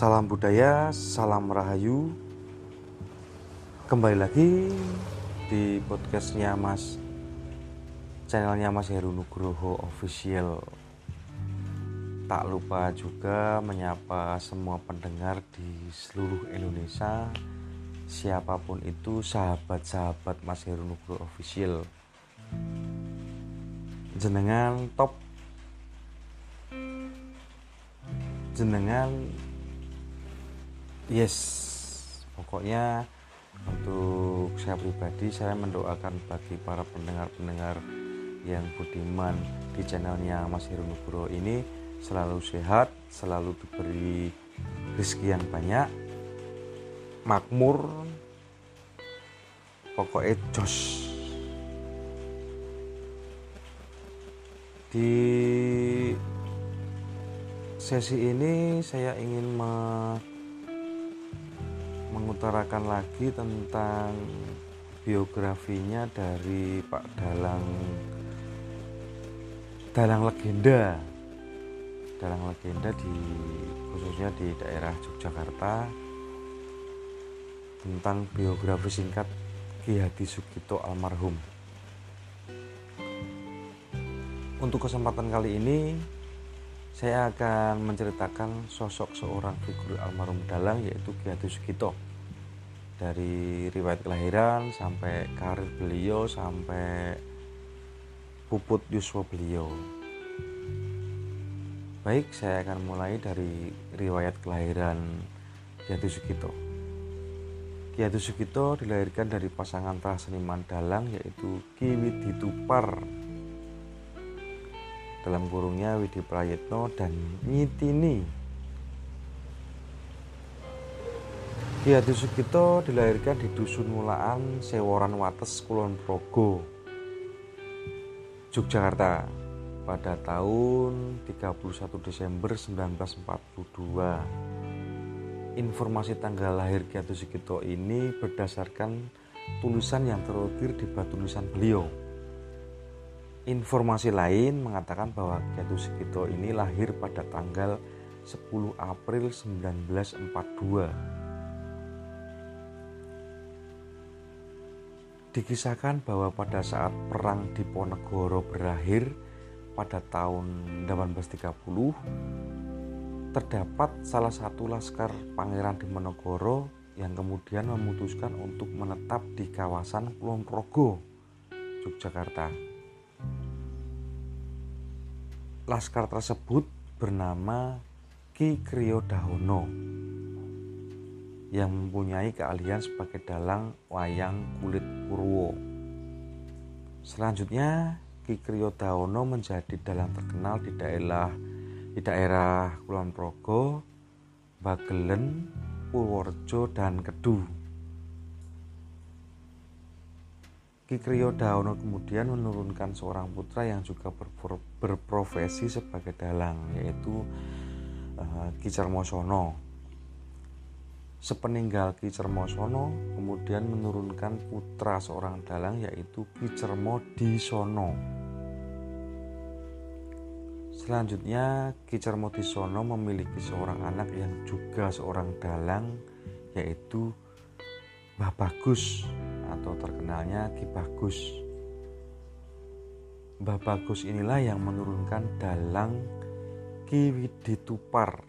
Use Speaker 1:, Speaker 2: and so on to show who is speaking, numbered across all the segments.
Speaker 1: Salam budaya, salam rahayu. Kembali lagi di podcastnya Mas, channelnya Mas Heru Nugroho Official. Tak lupa juga menyapa semua pendengar di seluruh Indonesia, siapa pun itu sahabat-sahabat Mas Heru Nugroho Official. Jenengan top jenengan yes. Pokoknya untuk saya pribadi saya mendoakan bagi para pendengar-pendengar yang budiman di channelnya Mas Heru Nugroho ini selalu sehat selalu diberi rezeki yang banyak makmur pokoknya jos. Di sesi ini saya ingin me mengutarakan lagi tentang biografinya dari Pak Dalang Dalang Legenda. Dalang Legenda di khususnya di daerah Yogyakarta tentang biografi singkat Ki Hadi Sugito almarhum. Untuk kesempatan kali ini saya akan menceritakan sosok seorang figur almarhum Dalang yaitu Ki Sugito. Dari riwayat kelahiran sampai karir beliau sampai puput yuswa beliau. Baik saya akan mulai dari riwayat kelahiran Ki Sugito. Ki Sugito dilahirkan dari pasangan seniman dalang yaitu Ki Widitupar dalam kurungnya Widi Prayitno dan Nyitini. Ki Hadi Sugito dilahirkan di Dusun Mulaan, Seworan Wates, Kulon Progo, Yogyakarta pada tahun 31 Desember 1942. Informasi tanggal lahir Ki Hadi Sugito ini berdasarkan tulisan yang terukir di batu tulisan beliau Informasi lain mengatakan bahwa Ki Sugito ini lahir pada tanggal 10 April 1942. Dikisahkan bahwa pada saat perang Diponegoro berakhir pada tahun 1830 terdapat salah satu laskar Pangeran Diponegoro yang kemudian memutuskan untuk menetap di kawasan Kulon Progo, Yogyakarta. Laskar tersebut bernama Ki Kriyo Dahono yang mempunyai keahlian sebagai dalang wayang kulit purwo. Selanjutnya Ki Kriyo Dahono menjadi dalang terkenal di daerah di daerah Kulon Progo, Bagelen, Purworejo dan Kedu. Ki Kriyo Daono kemudian menurunkan seorang putra yang juga berprofesi sebagai dalang yaitu uh, Ki Cermosono. Sepeninggal Ki Cermosono kemudian menurunkan putra seorang dalang yaitu Ki Cermo Disono. Selanjutnya Ki Cermo Disono memiliki seorang anak yang juga seorang dalang yaitu Mbah Bagus atau terkenalnya Ki Bagus. Mbah Bagus inilah yang menurunkan dalang Ki Widitupar.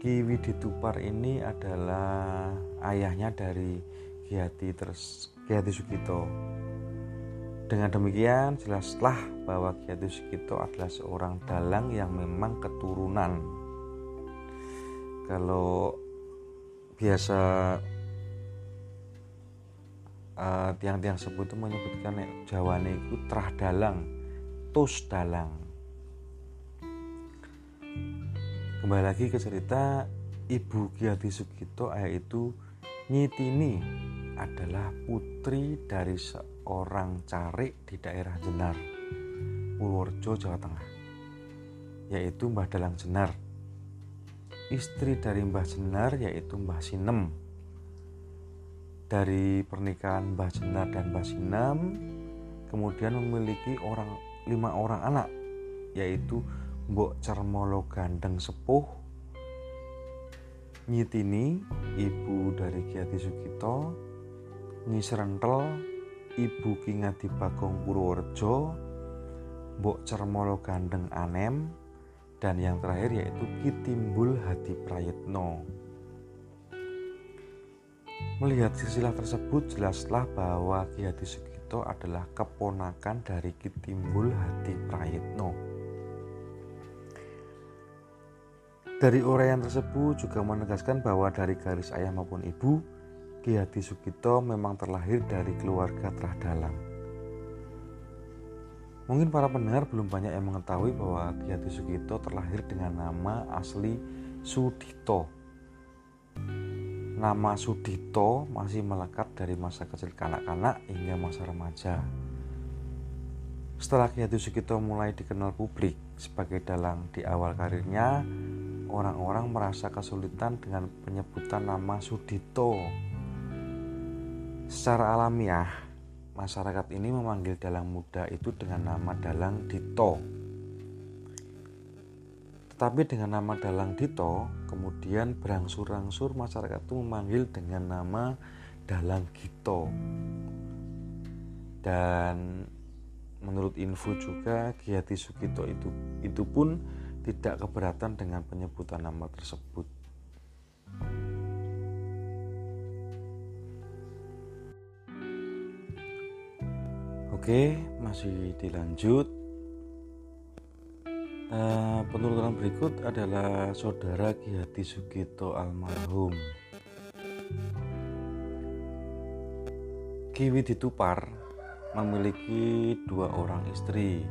Speaker 1: Ki Widitupar ini adalah ayahnya dari Ki Hati, terus, Ki Hati Sugito. Dengan demikian jelaslah bahwa Ki Hati Sugito adalah seorang dalang yang memang keturunan. Kalau biasa eh, tiang-tiang sebut itu menyebutkan nek Jawane itu trah dalang, tus dalang. Kembali lagi ke cerita Ibu Kiati Sugito yaitu Nyitini adalah putri dari seorang carik di daerah Jenar, Purworejo, Jawa Tengah, yaitu Mbah Dalang Jenar. Istri dari Mbah Jenar yaitu Mbah Sinem dari pernikahan Mbah Jenar dan Mbah Sinam kemudian memiliki orang lima orang anak yaitu Mbok Cermolo Gandeng Sepuh Nyitini, ibu dari Ki Hadi Sugito, Nyi Srentel, ibu Ki Ngadi Bagong Purworejo, Mbok Cermolo Gandeng Anem, dan yang terakhir yaitu Ki Timbul Hadi Prayetno. Melihat silsilah tersebut jelaslah bahwa Ki Hadi Sugito adalah keponakan dari Ki Timbul Hadi Prayetno. Dari uraian tersebut juga menegaskan bahwa dari garis ayah maupun ibu, Ki Hadi Sugito memang terlahir dari keluarga terah dalam. Mungkin para pendengar belum banyak yang mengetahui bahwa Ki Hadi Sugito terlahir dengan nama asli Sudito. Nama Sudito masih melekat dari masa kecil kanak-kanak hingga masa remaja. Setelah Ki Hadi Sugito mulai dikenal publik sebagai dalang di awal karirnya, orang-orang merasa kesulitan dengan penyebutan nama Sudito. Secara alamiah, masyarakat ini memanggil dalang muda itu dengan nama dalang Dito. Tetapi dengan nama dalang Dito, kemudian berangsur-angsur masyarakat itu memanggil dengan nama dalang Gito. Dan menurut info juga Ki Hati Sugito itu itu pun tidak keberatan dengan penyebutan nama tersebut. Oke, masih dilanjut. Uh, penurunan berikut adalah saudara Ki Hadi Sugito almarhum. Ki Widitupar memiliki dua orang istri,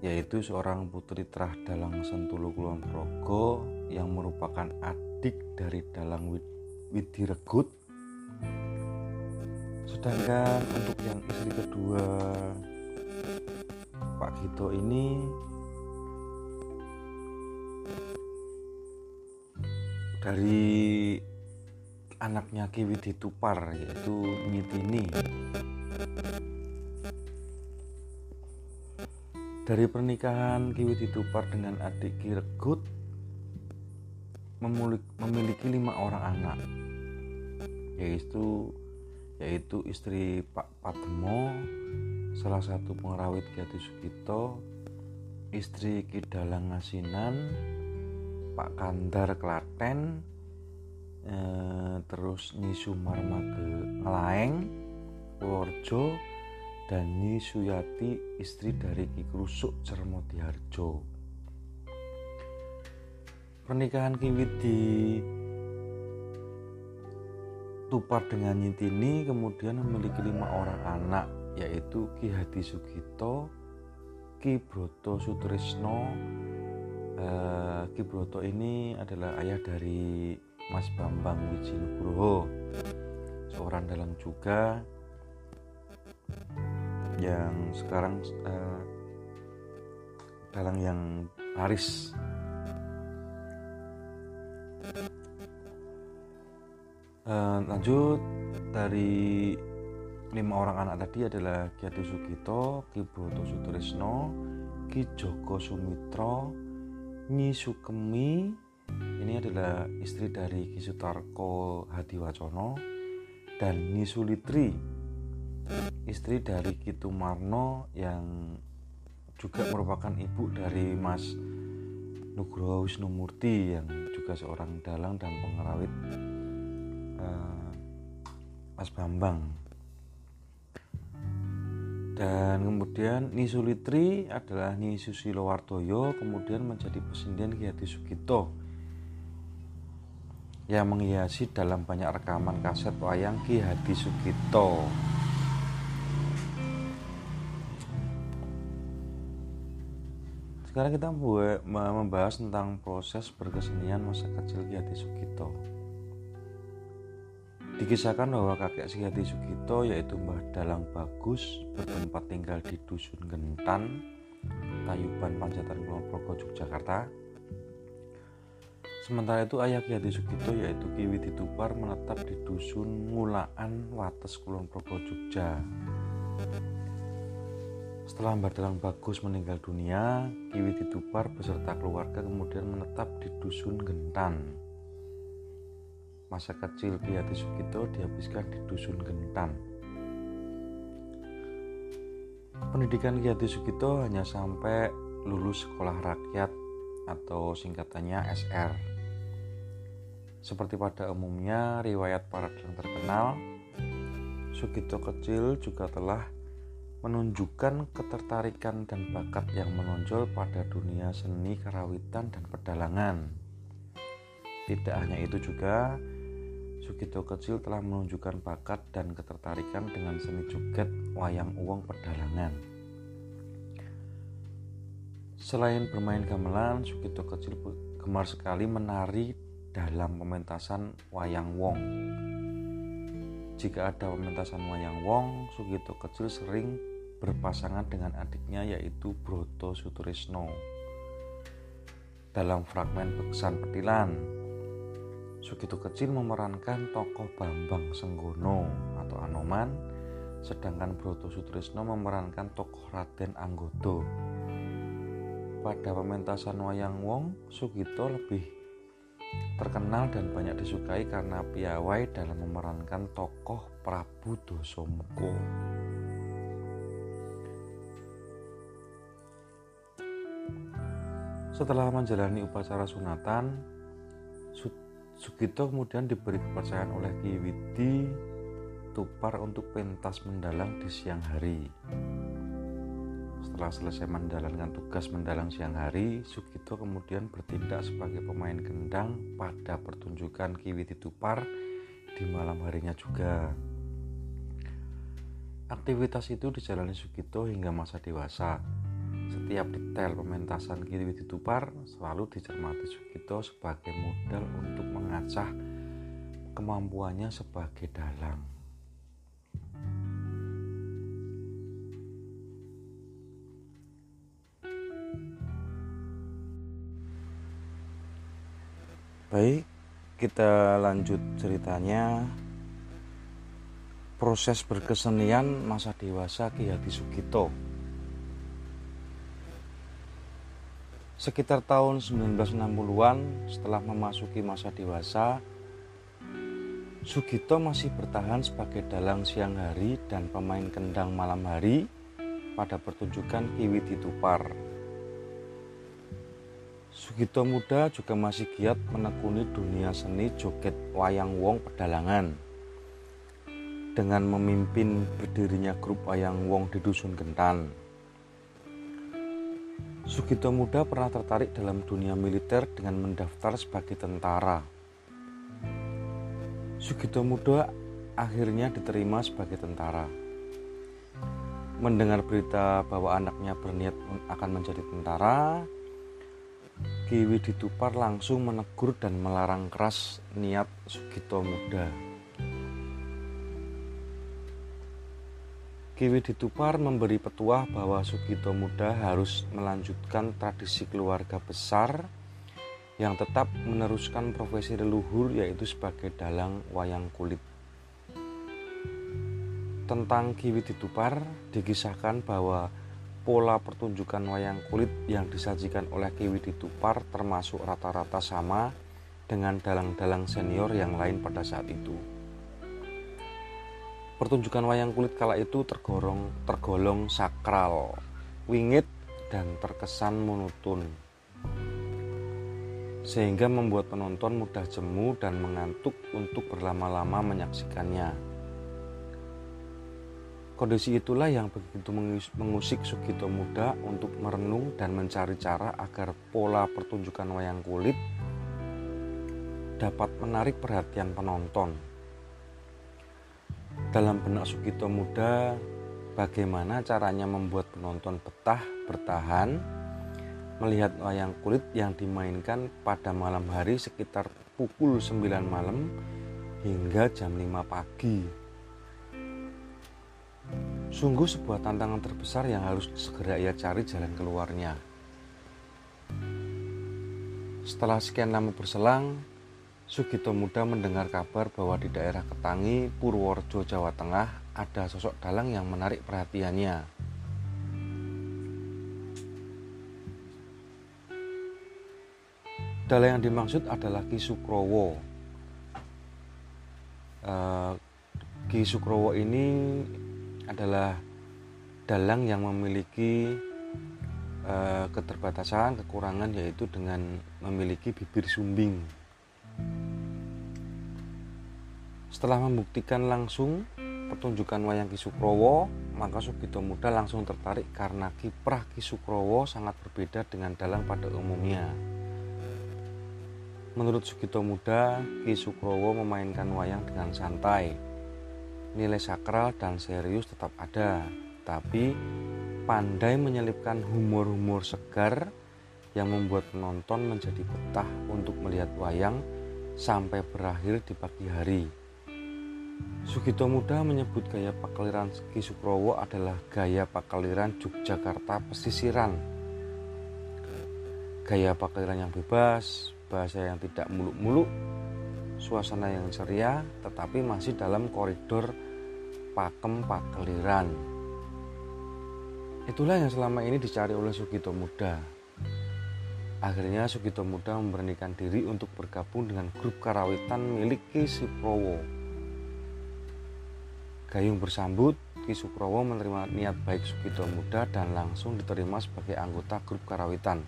Speaker 1: yaitu seorang putri Trah Dalang Sentulu Kulon Progo yang merupakan adik dari Dalang Widiregut sedangkan untuk yang istri kedua Pak Gito ini dari anaknya Ki Widitupar yaitu Nitini Dari pernikahan Ki Widitupar dengan adik Ki Regut memiliki lima orang anak yaitu yaitu istri Pak Patmo salah satu pengrawit Ki Hadi Sugito istri Ki Ngasinan Pak Kandar Klaten eh, terus Nyi Sumar Magelaeng Purworejo dan Nyi Suyati istri dari Ki Krusuk Cermodiharjo. Pernikahan Kiwit di Tupar dengan Nyintini kemudian memiliki lima orang anak yaitu Ki Hadi Sugito, Ki Broto Sutrisno. Eh, Ki Broto ini adalah ayah dari Mas Bambang Wijinugroho, seorang dalang juga yang sekarang uh, dalang yang laris uh, lanjut dari lima orang anak tadi adalah Ki Adi Sugito, Ki Broto Sutrisno, Ki Joko Sumitro, Nyi Sukemi, ini adalah istri dari Ki Sutarko Hadiwacono, dan Nyi Sulitri istri dari Kitu Marno yang juga merupakan ibu dari Mas Nugroho Wisnumurti yang juga seorang dalang dan pengerawit uh, Mas Bambang dan kemudian Nisulitri adalah Ni Susilo kemudian menjadi pesindian Ki Hadi Sugito yang menghiasi dalam banyak rekaman kaset wayang Ki Hadi Sugito. Sekarang kita membahas tentang proses berkesenian masa kecil Ki Hadi Sugito. Dikisahkan bahwa kakek Si Hadi Sugito yaitu Mbah Dalang Bagus bertempat tinggal di Dusun Gentan, Tayuban Pancatan Kulon Progo, Yogyakarta. Sementara itu ayah Ki Sugito yaitu Ki Widitupar menetap di Dusun Ngulaan Wates Kulon Progo, Jogja. Setelah Mbah Dalang Bagus meninggal dunia, Kiwi Ditupar beserta keluarga kemudian menetap di Dusun Gentan. Masa kecil Ki Hadi Sugito dihabiskan di Dusun Gentan. Pendidikan Ki Hadi Sugito hanya sampai lulus sekolah rakyat atau singkatannya SR. Seperti pada umumnya riwayat para dalang terkenal, Sugito kecil juga telah menunjukkan ketertarikan dan bakat yang menonjol pada dunia seni karawitan dan pedalangan. Tidak hanya itu juga, Sugito kecil telah menunjukkan bakat dan ketertarikan dengan seni joget wayang uwong pedalangan. Selain bermain gamelan, Sugito kecil gemar sekali menari dalam pementasan wayang wong. Jika ada pementasan wayang wong, Sugito kecil sering berpasangan dengan adiknya yaitu Broto Sutrisno. Dalam fragmen Beksan Petilan, Sugito kecil memerankan tokoh Bambang Senggono atau Anoman, sedangkan Broto Sutrisno memerankan tokoh Raden Anggodo. Pada pementasan Wayang Wong, Sugito lebih terkenal dan banyak disukai karena piawai dalam memerankan tokoh Prabu Dosomuko. Setelah menjalani upacara sunatan, Sugito kemudian diberi kepercayaan oleh Ki Widi Tupar untuk pentas mendalang di siang hari. Setelah selesai menjalankan tugas mendalang siang hari, Sugito kemudian bertindak sebagai pemain gendang pada pertunjukan Ki Widi Tupar di malam harinya juga. Aktivitas itu dijalani Sugito hingga masa dewasa setiap detail pementasan Kiri Tupar selalu dicermati Sugito sebagai modal untuk mengasah kemampuannya sebagai dalang. Baik, kita lanjut ceritanya. Proses berkesenian masa dewasa Ki Hadi Sugito. Sekitar tahun 1960-an setelah memasuki masa dewasa, Sugito masih bertahan sebagai dalang siang hari dan pemain kendang malam hari pada pertunjukan Kiwi Tupar. Sugito muda juga masih giat menekuni dunia seni joget wayang wong pedalangan dengan memimpin berdirinya grup wayang wong di Dusun Gentan. Sugito Muda pernah tertarik dalam dunia militer dengan mendaftar sebagai tentara. Sugito Muda akhirnya diterima sebagai tentara. Mendengar berita bahwa anaknya berniat akan menjadi tentara, Kiwi Ditupar langsung menegur dan melarang keras niat Sugito Muda. Kiwi Ditupar memberi petuah bahwa Sugito Muda harus melanjutkan tradisi keluarga besar yang tetap meneruskan profesi leluhur yaitu sebagai dalang wayang kulit. Tentang Kiwi Ditupar dikisahkan bahwa pola pertunjukan wayang kulit yang disajikan oleh Kiwi Ditupar termasuk rata-rata sama dengan dalang-dalang senior yang lain pada saat itu. Pertunjukan wayang kulit kala itu tergolong, tergolong sakral, wingit, dan terkesan monoton. Sehingga membuat penonton mudah jemu dan mengantuk untuk berlama-lama menyaksikannya. Kondisi itulah yang begitu mengusik Sugito Muda untuk merenung dan mencari cara agar pola pertunjukan wayang kulit dapat menarik perhatian penonton dalam benak Sugito Muda, bagaimana caranya membuat penonton betah bertahan melihat wayang kulit yang dimainkan pada malam hari sekitar pukul 9 malam hingga jam 5 pagi. Sungguh sebuah tantangan terbesar yang harus segera ia cari jalan keluarnya. Setelah sekian lama berselang, Sugito Muda mendengar kabar bahwa di daerah Ketangi, Purworejo, Jawa Tengah ada sosok dalang yang menarik perhatiannya. Dalang yang dimaksud adalah Ki Sukrowo. uh, Ki Sukrowo ini adalah dalang yang memiliki uh, keterbatasan, kekurangan yaitu dengan memiliki bibir sumbing. Setelah membuktikan langsung pertunjukan wayang Ki Sukrowo, maka Sugito Muda langsung tertarik karena kiprah Ki Sukrowo sangat berbeda dengan dalang pada umumnya. Menurut Sugito Muda, Ki Sukrowo memainkan wayang dengan santai. Nilai sakral dan serius tetap ada, tapi pandai menyelipkan humor-humor segar yang membuat penonton menjadi betah untuk melihat wayang sampai berakhir di pagi hari. Sugito Muda menyebut gaya pakaliran Ki Sukrowo adalah gaya pakaliran Yogyakarta pesisiran. Gaya pakaliran yang bebas, bahasa yang tidak muluk-muluk, suasana yang ceria, tetapi masih dalam koridor pakem pakeliran. Itulah yang selama ini dicari oleh Sugito Muda. Akhirnya Sugito Muda memberanikan diri untuk bergabung dengan grup karawitan milik Ki Suprowo. Gayung bersambut, Ki Suprowo menerima niat baik Sugito Muda dan langsung diterima sebagai anggota grup karawitan.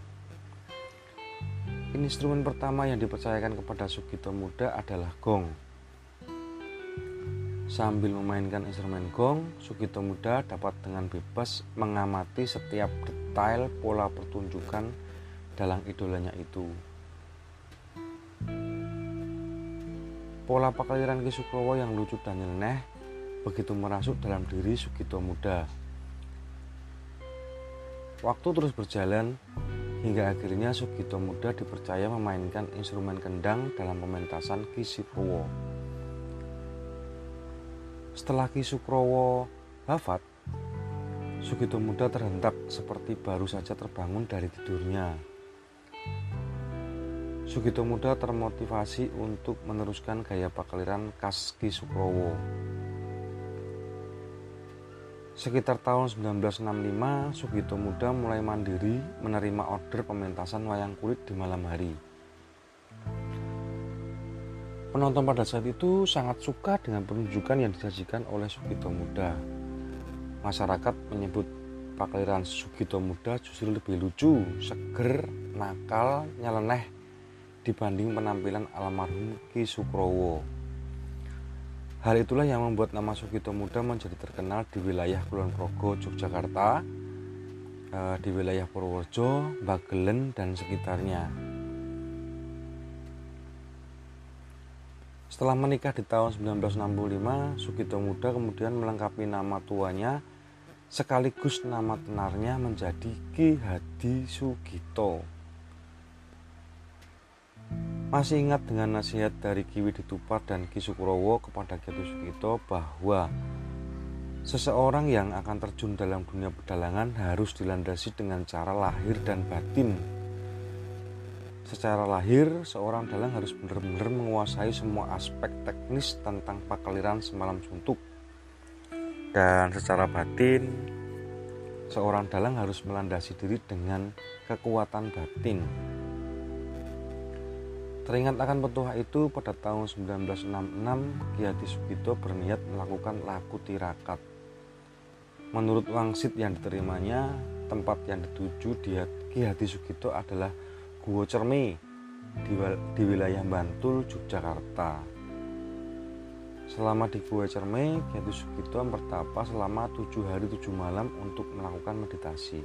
Speaker 1: Instrumen pertama yang dipercayakan kepada Sugito Muda adalah gong. Sambil memainkan instrumen gong, Sugito Muda dapat dengan bebas mengamati setiap detail pola pertunjukan dalam idolanya itu. Pola pakaian Ki Sukrowo yang lucu dan nyeleneh begitu merasuk dalam diri Sugito Muda. Waktu terus berjalan, Hingga akhirnya Sugito Muda dipercaya memainkan instrumen kendang dalam pementasan Ki Sukrowo. Setelah Ki Sukrowo wafat, Sugito Muda terhentak seperti baru saja terbangun dari tidurnya. Sugito Muda termotivasi untuk meneruskan gaya pakaliran khas Ki Sukrowo. Sekitar tahun 1965, Sugito Muda mulai mandiri menerima order pementasan wayang kulit di malam hari. Penonton pada saat itu sangat suka dengan penunjukan yang disajikan oleh Sugito Muda. Masyarakat menyebut pakaian Sugito Muda justru lebih lucu, seger, nakal, nyeleneh dibanding penampilan almarhum Ki Sukrowo. Hal itulah yang membuat nama Sugito Muda menjadi terkenal di wilayah Kulon Progo, Yogyakarta, eh, di wilayah Purworejo, Bagelen, dan sekitarnya. Setelah menikah di tahun 1965, Sugito Muda kemudian melengkapi nama tuanya sekaligus nama tenarnya menjadi Ki Hadi Sugito. Masih ingat dengan nasihat dari Ki Widitupar dan Ki Sukrowo kepada Ki Sugito bahwa seseorang yang akan terjun dalam dunia pedalangan harus dilandasi dengan cara lahir dan batin. Secara lahir, seorang dalang harus benar-benar menguasai semua aspek teknis tentang pakaliran semalam suntuk. Dan secara batin, seorang dalang harus melandasi diri dengan kekuatan batin Teringat akan petuah itu, pada tahun 1966, Ki Hadi Sugito berniat melakukan laku tirakat. Menurut wangsit yang diterimanya, tempat yang dituju di Ki Hadi Sugito adalah Guo Cermi di, di wilayah Bantul, Yogyakarta. Selama di Gua Cermi, Ki Hadi Sugito bertapa selama tujuh hari tujuh malam untuk melakukan meditasi.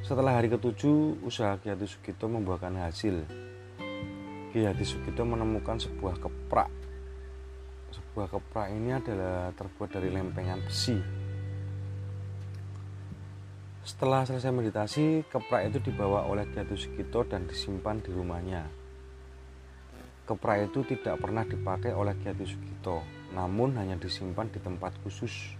Speaker 1: Setelah hari ketujuh, usaha Ki Hadi Sugito membuahkan hasil Ki Hadi Sugito menemukan sebuah keprak. Sebuah keprak ini adalah terbuat dari lempengan besi. Setelah selesai meditasi, keprak itu dibawa oleh Ki Hadi Sugito dan disimpan di rumahnya. Keprak itu tidak pernah dipakai oleh Ki Hadi Sugito, namun hanya disimpan di tempat khusus.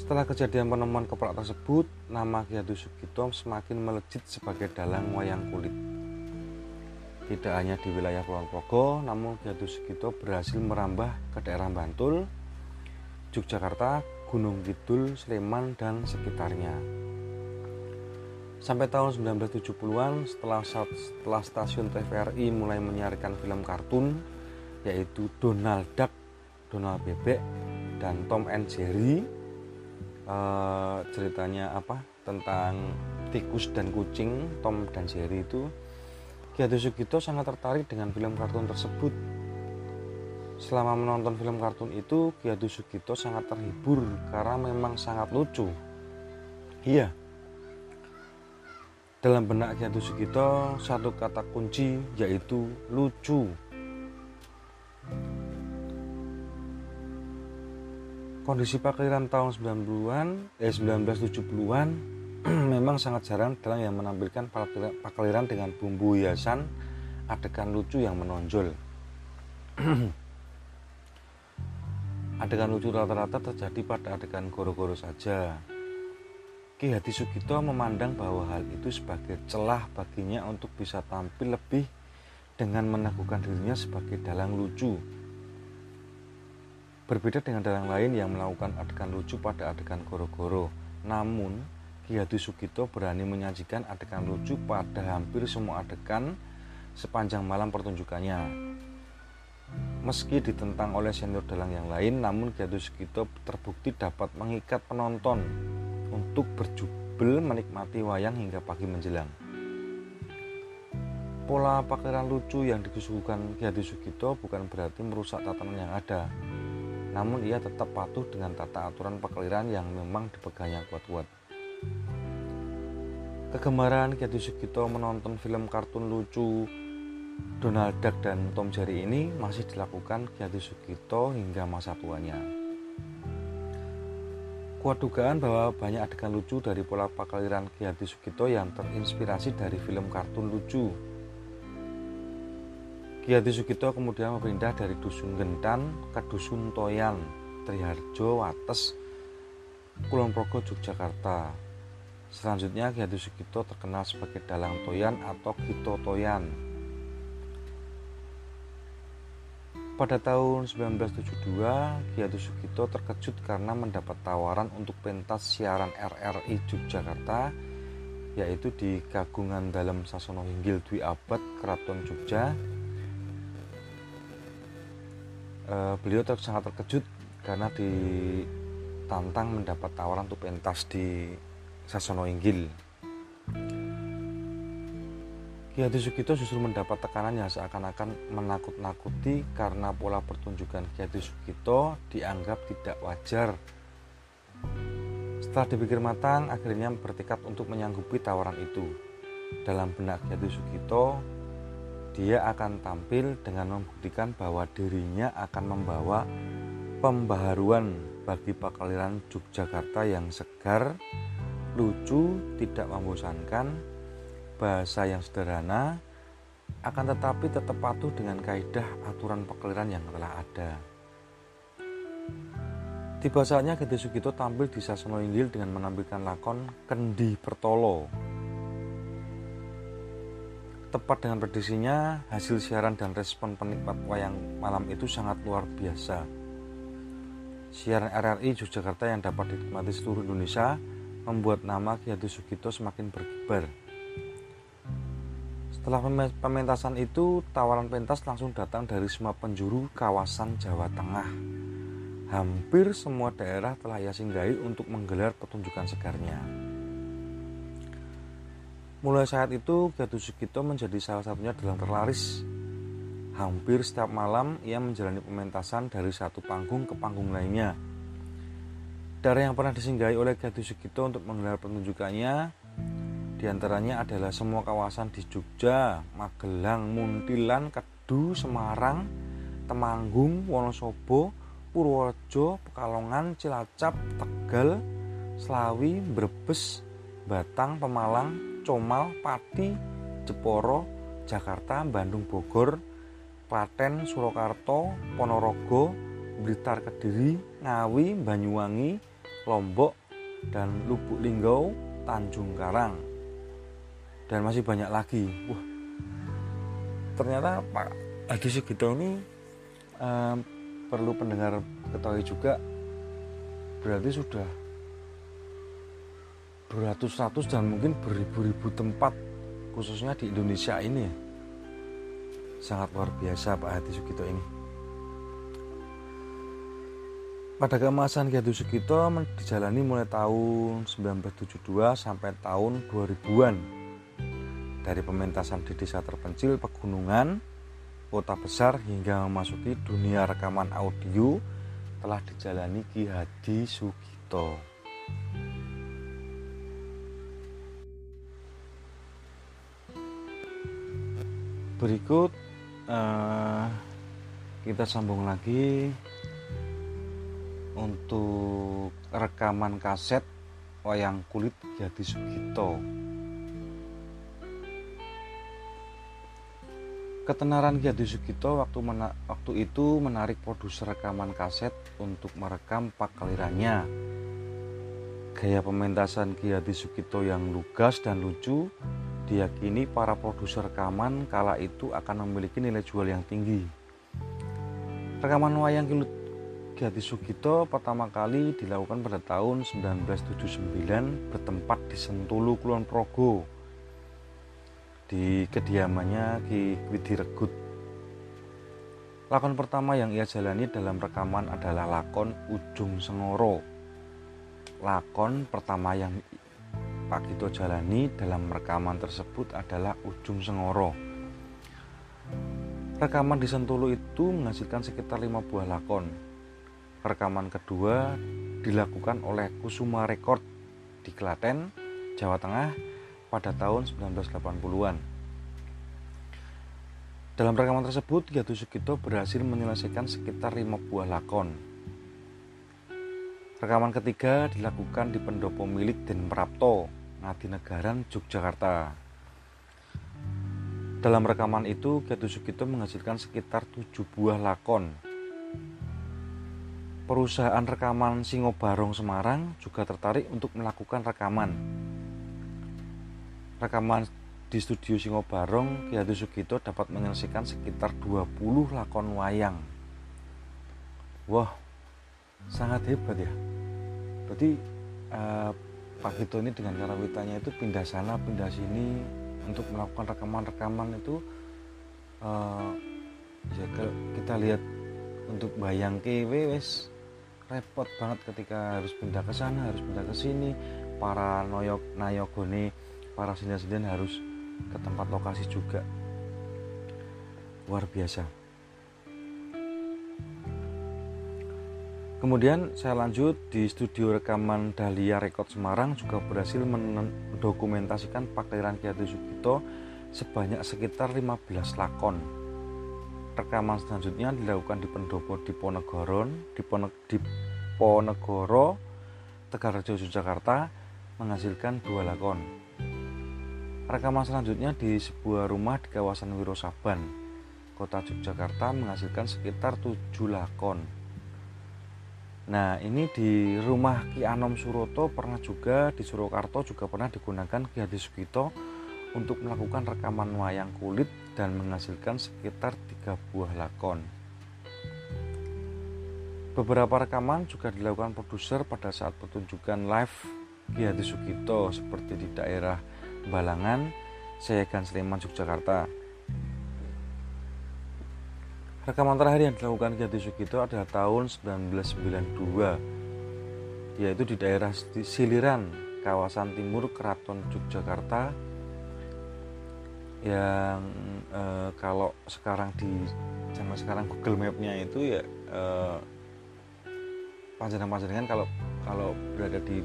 Speaker 1: Setelah kejadian penemuan keprak tersebut, nama Ki Hadi Sugito semakin melejit sebagai dalang wayang kulit. Tidak hanya di wilayah Kulon Progo, namun Ki Sugito berhasil merambah ke daerah Bantul, Yogyakarta, Gunung Kidul, Sleman, dan sekitarnya. Sampai tahun 1970-an, setelah, setelah stasiun TVRI mulai menyiarkan film kartun, yaitu Donald Duck, Donald Bebek, dan Tom and Jerry. Uh, ceritanya apa tentang tikus dan kucing Tom dan Jerry itu Ki Hadi Sugito sangat tertarik dengan film kartun tersebut. Selama menonton film kartun itu, Ki Hadi Sugito sangat terhibur karena memang sangat lucu. Iya. Dalam benak Ki Hadi Sugito, satu kata kunci yaitu lucu. Kondisi pakaian tahun 90-an, eh 1970-an memang sangat jarang dalam yang menampilkan pakaian dengan bumbu hiasan adegan lucu yang menonjol. adegan lucu rata-rata terjadi pada adegan goro-goro saja. Ki Hati Sugito memandang bahwa hal itu sebagai celah baginya untuk bisa tampil lebih dengan meneguhkan dirinya sebagai dalang lucu Berbeda dengan dalang lain yang melakukan adegan lucu pada adegan goro-goro. Namun, Ki Hadi Sugito berani menyajikan adegan lucu pada hampir semua adegan sepanjang malam pertunjukannya. Meski ditentang oleh senior dalang yang lain, namun Ki Hadi Sugito terbukti dapat mengikat penonton untuk berjubel menikmati wayang hingga pagi menjelang. Pola pakaian lucu yang disuguhkan Ki Hadi Sugito bukan berarti merusak tatanan yang ada, namun ia tetap patuh dengan tata aturan pekeliran yang memang dipegangnya kuat-kuat. Kegemaran Kiati Sugito menonton film kartun lucu Donald Duck dan Tom Jerry ini masih dilakukan Kiati Sugito hingga masa tuanya. Kuat dugaan bahwa banyak adegan lucu dari pola pakeliran Kiati Sugito yang terinspirasi dari film kartun lucu Ki Hadi Sugito kemudian berpindah dari Dusun Gentan ke Dusun Toyan, Triharjo, Wates, Kulon Progo, Yogyakarta. Selanjutnya Ki Hadi Sugito terkenal sebagai Dalang Toyan atau Gito Toyan. Pada tahun 1972, Ki Hadi Sugito terkejut karena mendapat tawaran untuk pentas siaran RRI Yogyakarta yaitu di Kagungan Dalam Sasono Hinggil Dwi Abad Keraton Jogja uh, beliau ter sangat terkejut karena ditantang mendapat tawaran untuk pentas di Sasono Inggil. Ki Hadi Sugito justru mendapat tekanan yang seakan-akan menakut-nakuti karena pola pertunjukan Ki Hadi Sugito dianggap tidak wajar. Setelah dipikir matang, akhirnya bertekad untuk menyanggupi tawaran itu. Dalam benak Ki Hadi Sugito, dia akan tampil dengan membuktikan bahwa dirinya akan membawa pembaharuan bagi pakaliran Yogyakarta yang segar, lucu, tidak membosankan, bahasa yang sederhana, akan tetapi tetap patuh dengan kaidah aturan pakaliran yang telah ada. Tiba saatnya Gede Sugito tampil di Sasono Inggil dengan menampilkan lakon Kendi Pertolo tepat dengan prediksinya, hasil siaran dan respon penikmat wayang malam itu sangat luar biasa. Siaran RRI Yogyakarta yang dapat dinikmati seluruh Indonesia membuat nama Ki Hadi Sugito semakin berkibar. Setelah pementasan itu, tawaran pentas langsung datang dari semua penjuru kawasan Jawa Tengah. Hampir semua daerah telah ia singgahi untuk menggelar pertunjukan segarnya. Mulai saat itu, Gatu Sugito menjadi salah satunya dalam terlaris. Hampir setiap malam ia menjalani pementasan dari satu panggung ke panggung lainnya. Daerah yang pernah disinggahi oleh Gatu Sugito untuk menggelar pertunjukannya di antaranya adalah semua kawasan di Jogja, Magelang, Muntilan, Kedu, Semarang, Temanggung, Wonosobo, Purworejo, Pekalongan, Cilacap, Tegal, Slawi, Brebes, Batang, Pemalang, Comal, Pati, Jeporo, Jakarta, Bandung, Bogor, Klaten, Surakarta, Ponorogo, Blitar, Kediri, Ngawi, Banyuwangi, Lombok, dan Lubuk Linggau, Tanjung Karang. Dan masih banyak lagi. Wah, ternyata Pak Adi Sugito ini um, perlu pendengar ketahui juga berarti sudah beratus-ratus dan mungkin beribu-ribu tempat khususnya di Indonesia ini sangat luar biasa Pak Hati Sugito ini pada keemasan Ki Hadi Sugito dijalani mulai tahun 1972 sampai tahun 2000-an dari pementasan di desa terpencil pegunungan kota besar hingga memasuki dunia rekaman audio telah dijalani Ki Hadi Sugito. Berikut uh, kita sambung lagi untuk rekaman kaset wayang kulit Ki Hadi Sugito. Ketenaran Ki Hadi Sugito waktu, mena waktu itu menarik produser rekaman kaset untuk merekam pakalirannya. Gaya pementasan Ki Hadi Sugito yang lugas dan lucu diyakini para produser rekaman kala itu akan memiliki nilai jual yang tinggi. Rekaman wayang Ki Hadi Sugito pertama kali dilakukan pada tahun 1979 bertempat di Sentulu Kulon Progo di kediamannya Ki Widiregut. Lakon pertama yang ia jalani dalam rekaman adalah lakon Ujung Sengoro. Lakon pertama yang Pak Gito jalani dalam rekaman tersebut adalah Ujung Sengoro. Rekaman di Sentulu itu menghasilkan sekitar lima buah lakon. Rekaman kedua dilakukan oleh Kusuma Record di Klaten, Jawa Tengah pada tahun 1980-an. Dalam rekaman tersebut, Yatu Sugito berhasil menyelesaikan sekitar lima buah lakon. Rekaman ketiga dilakukan di pendopo milik Den Prapto, Ngadinagaran, Yogyakarta. Dalam rekaman itu, Yatu Sugito menghasilkan sekitar tujuh buah lakon. Perusahaan rekaman Singobarong Semarang juga tertarik untuk melakukan rekaman. Rekaman di studio Singo Barong Hadi Sugito dapat menyelesaikan sekitar 20 lakon wayang. Wah sangat hebat ya. Berarti uh, Pak Gito ini dengan karawitannya itu pindah sana pindah sini untuk melakukan rekaman-rekaman itu uh, ya kita lihat untuk bayang KW wes repot banget ketika harus pindah ke sana harus pindah ke sini. Para noyok nayogone para sinden-sinden harus ke tempat lokasi juga. Luar biasa. Kemudian saya lanjut di studio rekaman Dahlia Record Semarang juga berhasil mendokumentasikan pakaian Ki Hadi Sugito sebanyak sekitar 15 lakon. Rekaman selanjutnya dilakukan di pendopo di Ponegoro, di, di Ponegoro, Tegarrejo, Yogyakarta menghasilkan dua lakon. Rekaman selanjutnya di sebuah rumah di kawasan Wirosaban, kota Yogyakarta menghasilkan sekitar 7 lakon. Nah ini di rumah Ki Anom Suroto pernah juga di Surakarta juga pernah digunakan Ki Hadi Sugito untuk melakukan rekaman wayang kulit dan menghasilkan sekitar tiga buah lakon. Beberapa rekaman juga dilakukan produser pada saat pertunjukan live Ki Hadi Sugito seperti di daerah Balangan, Seyegan Sleman, Yogyakarta. Rekaman terakhir yang dilakukan Ki Sugito adalah tahun 1992, yaitu di daerah Siliran, kawasan timur Keraton Yogyakarta, yang eh, kalau sekarang di zaman sekarang Google Map-nya itu ya eh, panjenengan-panjenengan kalau kalau berada di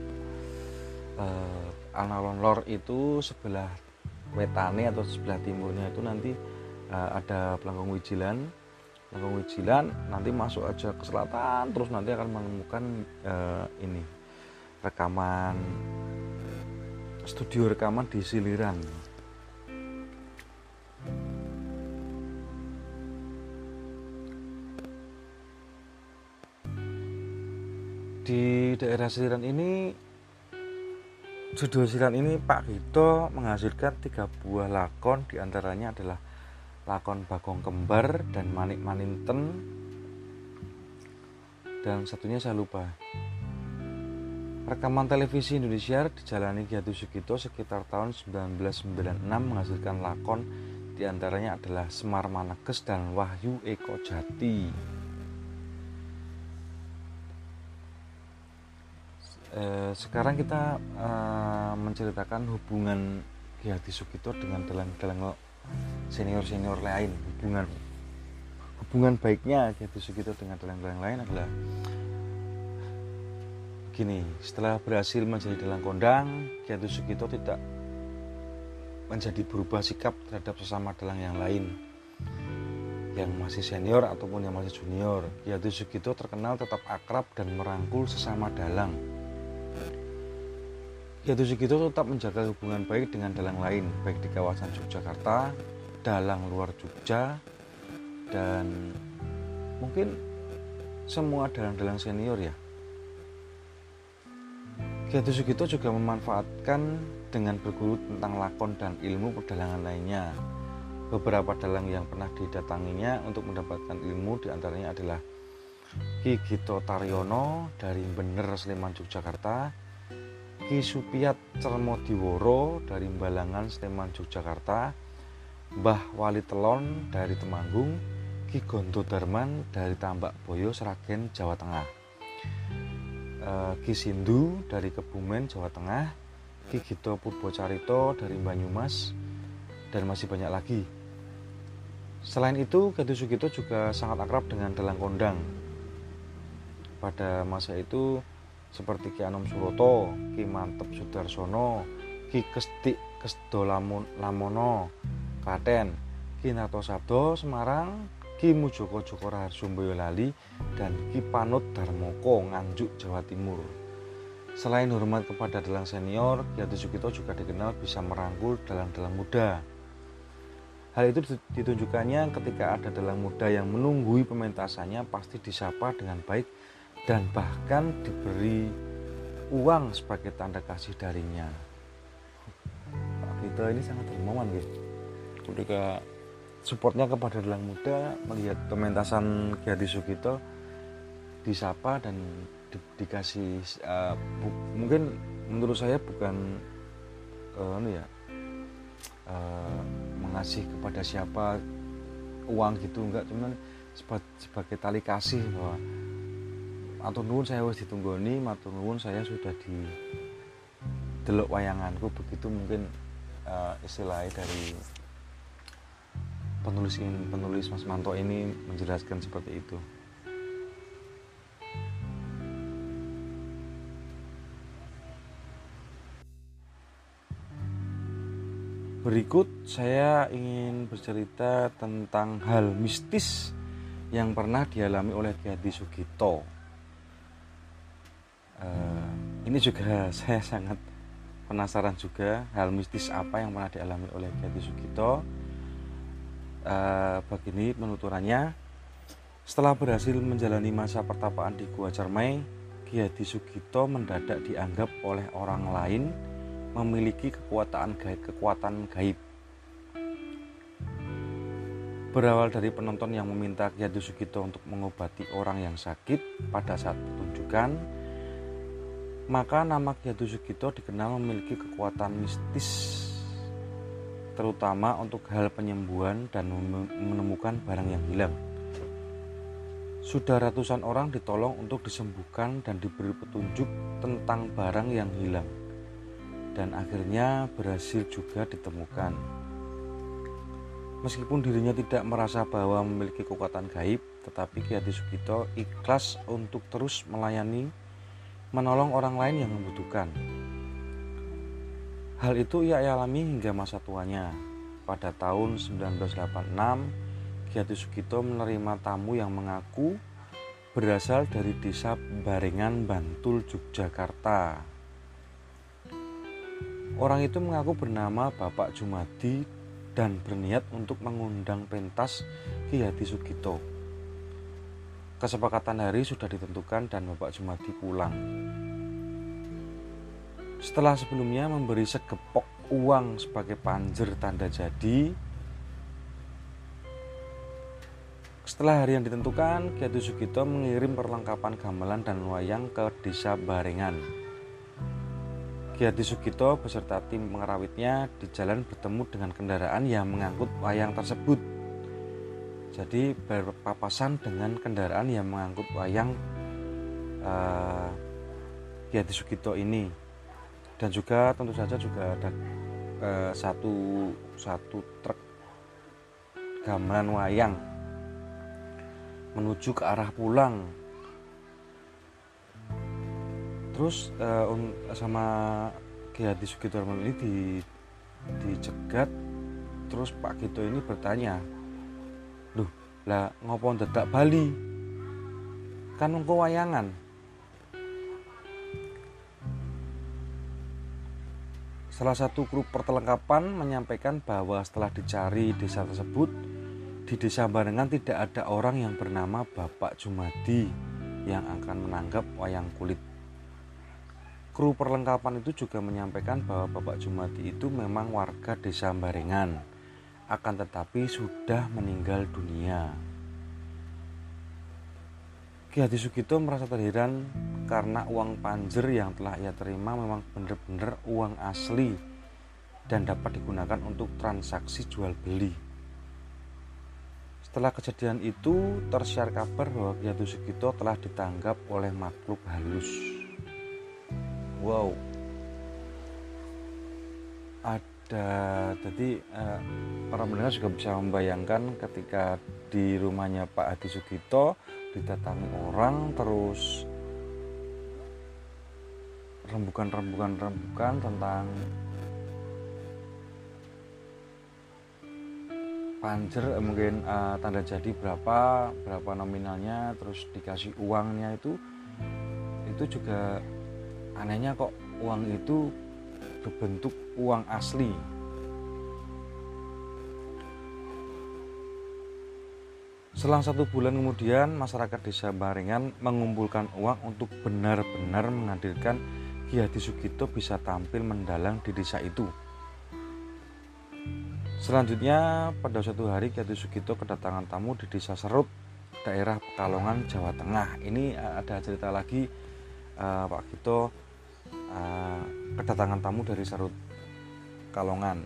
Speaker 1: eh, alun-alun lor itu sebelah wetane atau sebelah timurnya itu nanti uh, ada Pelanggung Wijilan. Pelanggung Wijilan nanti masuk aja ke selatan terus nanti akan menemukan uh, ini rekaman studio rekaman di Siliran di daerah Siliran ini Judul silat ini Pak Gito menghasilkan tiga buah lakon di antaranya adalah lakon Bagong Kembar dan Manik Maninten dan satunya saya lupa Rekaman televisi Indonesia dijalani Ki Sugito sekitar tahun 1996 menghasilkan lakon di antaranya adalah Semar Maneges dan Wahyu Eko Jati. Eh, sekarang kita eh, menceritakan hubungan Ki Hadi Sugito dengan dalang-dalang senior-senior lain hubungan. Hubungan baiknya Ki Hadi Sugito dengan dalang-dalang lain adalah gini setelah berhasil menjadi dalang kondang Ki Hadi Sugito tidak menjadi berubah sikap terhadap sesama dalang yang lain. Yang masih senior ataupun yang masih junior. Hadi Sugito terkenal tetap akrab dan merangkul sesama dalang Yaitu Sugito tetap menjaga hubungan baik dengan dalang lain, baik di kawasan Yogyakarta, dalang luar Jogja, dan mungkin semua dalang-dalang senior ya. Yaitu Sugito juga memanfaatkan dengan berguru tentang lakon dan ilmu perdalangan lainnya. Beberapa dalang yang pernah didatanginya untuk mendapatkan ilmu di antaranya adalah Ki Gito Taryono dari Bener Sleman Yogyakarta, Ki Supiat Cermodiworo dari Balangan Sleman Yogyakarta. Mbah Wali Telon dari Temanggung. Ki Gonto Darman dari Tambak Boyo Seragen Jawa Tengah. E, Ki Sindu dari Kebumen Jawa Tengah. Ki Gito Purbocarito dari Banyumas. Dan masih banyak lagi. Selain itu, Gatu Sugito juga sangat akrab dengan Dalang Kondang. Pada masa itu, seperti Ki Anom Suroto, Ki Mantep Sudarsono, Ki Kestik Kesdo Lamono, Klaten, Ki Nato Sabdo Semarang, Ki Mujoko Joko Raharjo Boyolali, dan Ki Panut Darmoko Nganjuk Jawa Timur. Selain hormat kepada dalang senior, Ki Hadi Sugito juga dikenal bisa merangkul dalang-dalang muda. Hal itu ditunjukkannya ketika ada dalang muda yang menunggui pementasannya pasti disapa dengan baik dan bahkan diberi uang sebagai tanda kasih darinya. Pak Gito ini sangat dermawan gitu. Ketika supportnya kepada dalang muda melihat pementasan Ki Hadi Sugito disapa dan di, dikasih uh, mungkin menurut saya bukan uh, ya uh, mengasih kepada siapa uang gitu enggak cuman sebagai tali kasih bahwa matur nuwun saya wis ditunggoni. Matur nuwun saya sudah di delok wayanganku. Begitu mungkin uh, istilahnya dari penulis ini, penulis Mas Manto ini menjelaskan seperti itu. Berikut saya ingin bercerita tentang hal mistis yang pernah dialami oleh Ki Sugito uh, ini juga saya sangat penasaran juga hal mistis apa yang pernah dialami oleh Kiai Sugito. Uh, begini penuturannya, setelah berhasil menjalani masa pertapaan di Gua Cermai, Kiai Sugito mendadak dianggap oleh orang lain memiliki kekuatan gaib, kekuatan gaib. Berawal dari penonton yang meminta Kiai Sugito untuk mengobati orang yang sakit pada saat pertunjukan, maka nama Ki Hatu Sugito dikenal memiliki kekuatan mistis terutama untuk hal penyembuhan dan menemukan barang yang hilang. Sudah ratusan orang ditolong untuk disembuhkan dan diberi petunjuk tentang barang yang hilang. Dan akhirnya berhasil juga ditemukan. Meskipun dirinya tidak merasa bahwa memiliki kekuatan gaib, tetapi Ki Hadi Sugito ikhlas untuk terus melayani menolong orang lain yang membutuhkan. Hal itu ia alami hingga masa tuanya. Pada tahun 1986, Ki Sugito menerima tamu yang mengaku berasal dari desa Barengan, Bantul, Yogyakarta. Orang itu mengaku bernama Bapak Jumadi dan berniat untuk mengundang pentas Ki Hadi Sugito. Kesepakatan hari sudah ditentukan dan Bapak Jumadi pulang. Setelah sebelumnya memberi segepok uang sebagai panjer tanda jadi, setelah hari yang ditentukan, Kiatu Sugito mengirim perlengkapan gamelan dan wayang ke desa Barengan. Kiati Sugito beserta tim pengerawitnya di jalan bertemu dengan kendaraan yang mengangkut wayang tersebut jadi berpapasan dengan kendaraan yang mengangkut wayang uh, Ki Hadi Sugito ini. Dan juga tentu saja juga ada eh, satu satu truk gamelan wayang menuju ke arah pulang. Terus eh, sama Ki Hadi Sugito ini di dicegat. Terus Pak Gito ini bertanya lah ngopo dadak Bali? Kan engko wayangan. Salah satu kru pertelengkapan menyampaikan bahwa setelah dicari desa tersebut, di desa Barengan tidak ada orang yang bernama Bapak Jumadi yang akan menanggap wayang kulit. Kru perlengkapan itu juga menyampaikan bahwa Bapak Jumadi itu memang warga desa Barengan, akan tetapi sudah meninggal dunia. Ki Hadi Sugito merasa terheran karena uang panjer yang telah ia terima memang benar-benar uang asli dan dapat digunakan untuk transaksi jual beli. Setelah kejadian itu, tersiar kabar bahwa Ki Hadi Sugito telah ditangkap oleh makhluk halus. Wow. Ada jadi eh, para mendengar juga bisa membayangkan ketika di rumahnya Pak Hadi Sugito didatangi orang terus rembukan-rembukan-rembukan tentang panjer eh, mungkin uh, tanda jadi berapa berapa nominalnya terus dikasih uangnya itu. Itu juga anehnya kok uang itu berbentuk uang asli Selang satu bulan kemudian, masyarakat desa Barengan mengumpulkan uang untuk benar-benar menghadirkan Ki Hadi Sugito bisa tampil mendalang di desa itu. Selanjutnya, pada suatu hari Ki Hadi Sugito kedatangan tamu di desa Serut, daerah Pekalongan, Jawa Tengah. Ini eh, ada cerita lagi uh, Pak Gito uh, kedatangan tamu dari Serut, Pekalongan.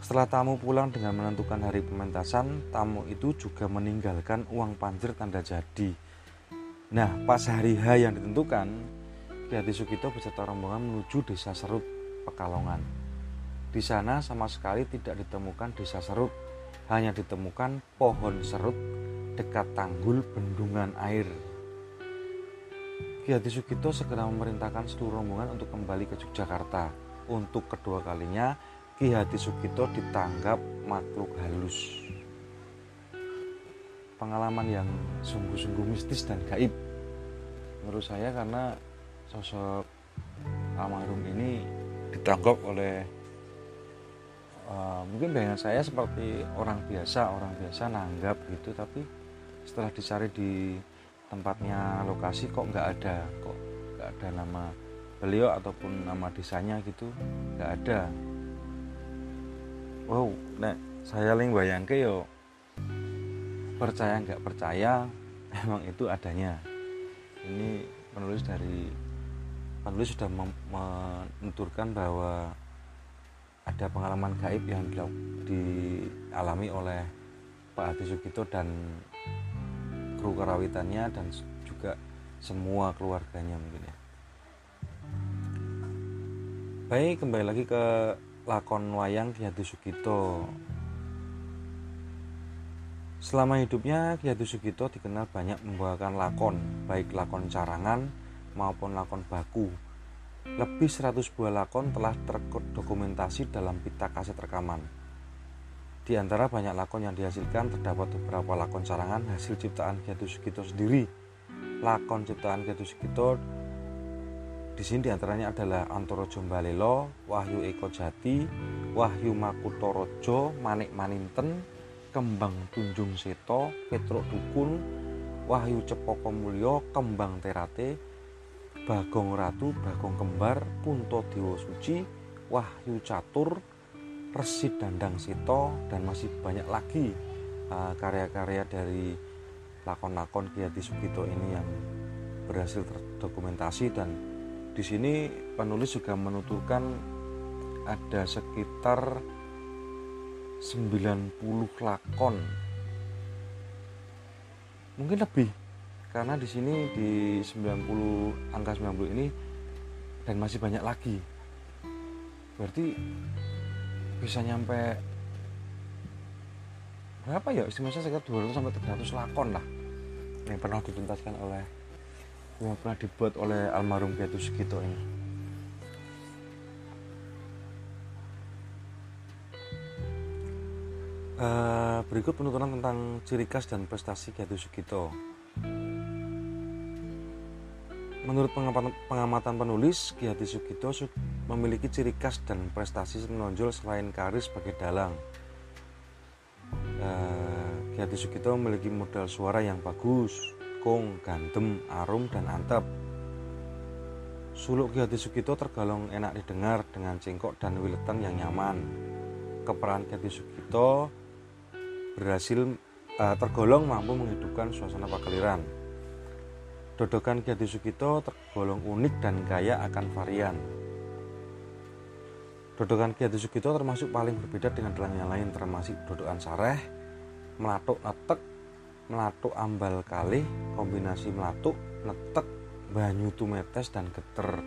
Speaker 1: Setelah tamu pulang dengan menentukan hari pementasan, tamu itu juga meninggalkan uang panjer tanda jadi. Nah, pas hari H yang ditentukan, Ki Hadi Sugito beserta rombongan menuju desa Serut, Pekalongan. Di sana sama sekali tidak ditemukan desa Serut, hanya ditemukan pohon serut dekat tanggul bendungan air. Ki Sugito segera memerintahkan seluruh rombongan untuk kembali ke Yogyakarta. Untuk kedua kalinya, Ki Hadi Sugito ditanggap makhluk halus. Pengalaman yang sungguh-sungguh mistis dan gaib. Menurut saya karena sosok almarhum ini ditangkap oleh uh, mungkin bayangan saya seperti orang biasa, orang biasa nanggap gitu, tapi setelah dicari di tempatnya lokasi kok nggak ada, kok nggak ada nama beliau ataupun nama desanya gitu, nggak ada. Wow nek saya ling bayangke yo percaya nggak percaya emang itu adanya. Ini penulis dari penulis sudah menuturkan bahwa ada pengalaman gaib yang dialami oleh Pak Hadi Sugito dan kru kerawitannya dan juga semua keluarganya mungkin baik kembali lagi ke lakon wayang Ki Sugito. Selama hidupnya Ki Sugito dikenal banyak membawakan lakon, baik lakon carangan maupun lakon baku. Lebih 100 buah lakon telah terdokumentasi dalam pita kaset rekaman. Di antara banyak lakon yang dihasilkan terdapat beberapa lakon carangan hasil ciptaan Ki Sugito sendiri. Lakon ciptaan Ki Sugito di sini di antaranya adalah Antoro Jombalelo, Wahyu Eko Jati, Wahyu Makutorojo, Manik Maninten, Kembang Tunjung Seto, Petruk Dukun, Wahyu Cepoko Mulyo, Kembang Terate, Bagong Ratu, Bagong Kembar, Punto Dewa Suci, Wahyu Catur, Resi Dandang Seto, dan masih banyak lagi uh, karya-karya uh, dari lakon-lakon Ki Sugito ini yang berhasil terdokumentasi dan di sini penulis juga menuturkan ada sekitar 90 lakon. Mungkin lebih karena di sini di 90 angka 90 ini dan masih banyak lagi berarti bisa nyampe berapa ya istimewanya sekitar 200 sampai 300 lakon lah yang pernah dituntaskan oleh yang pernah dibuat oleh almarhum Gatus Sugito ini. Uh, berikut penuturan tentang ciri khas dan prestasi Gatus Sugito. Menurut pengamatan, penulis, Ki Hadi Sugito memiliki ciri khas dan prestasi menonjol selain karis sebagai dalang. Uh, Ki Hadi Sugito memiliki modal suara yang bagus, kong, gandem, arum, dan antep. Suluk Ki Hadi Sugito tergolong enak didengar dengan cengkok dan wiletan yang nyaman. Keperan Ki Hadi Sugito berhasil uh, tergolong mampu menghidupkan suasana pakaliran Dodokan Ki Sugito tergolong unik dan kaya akan varian. Dodokan Ki Sugito termasuk paling berbeda dengan dalang yang lain termasuk dodokan sareh, melatuk netek, melatuk ambal kali, kombinasi melatuk, netek, banyu tumetes dan geter.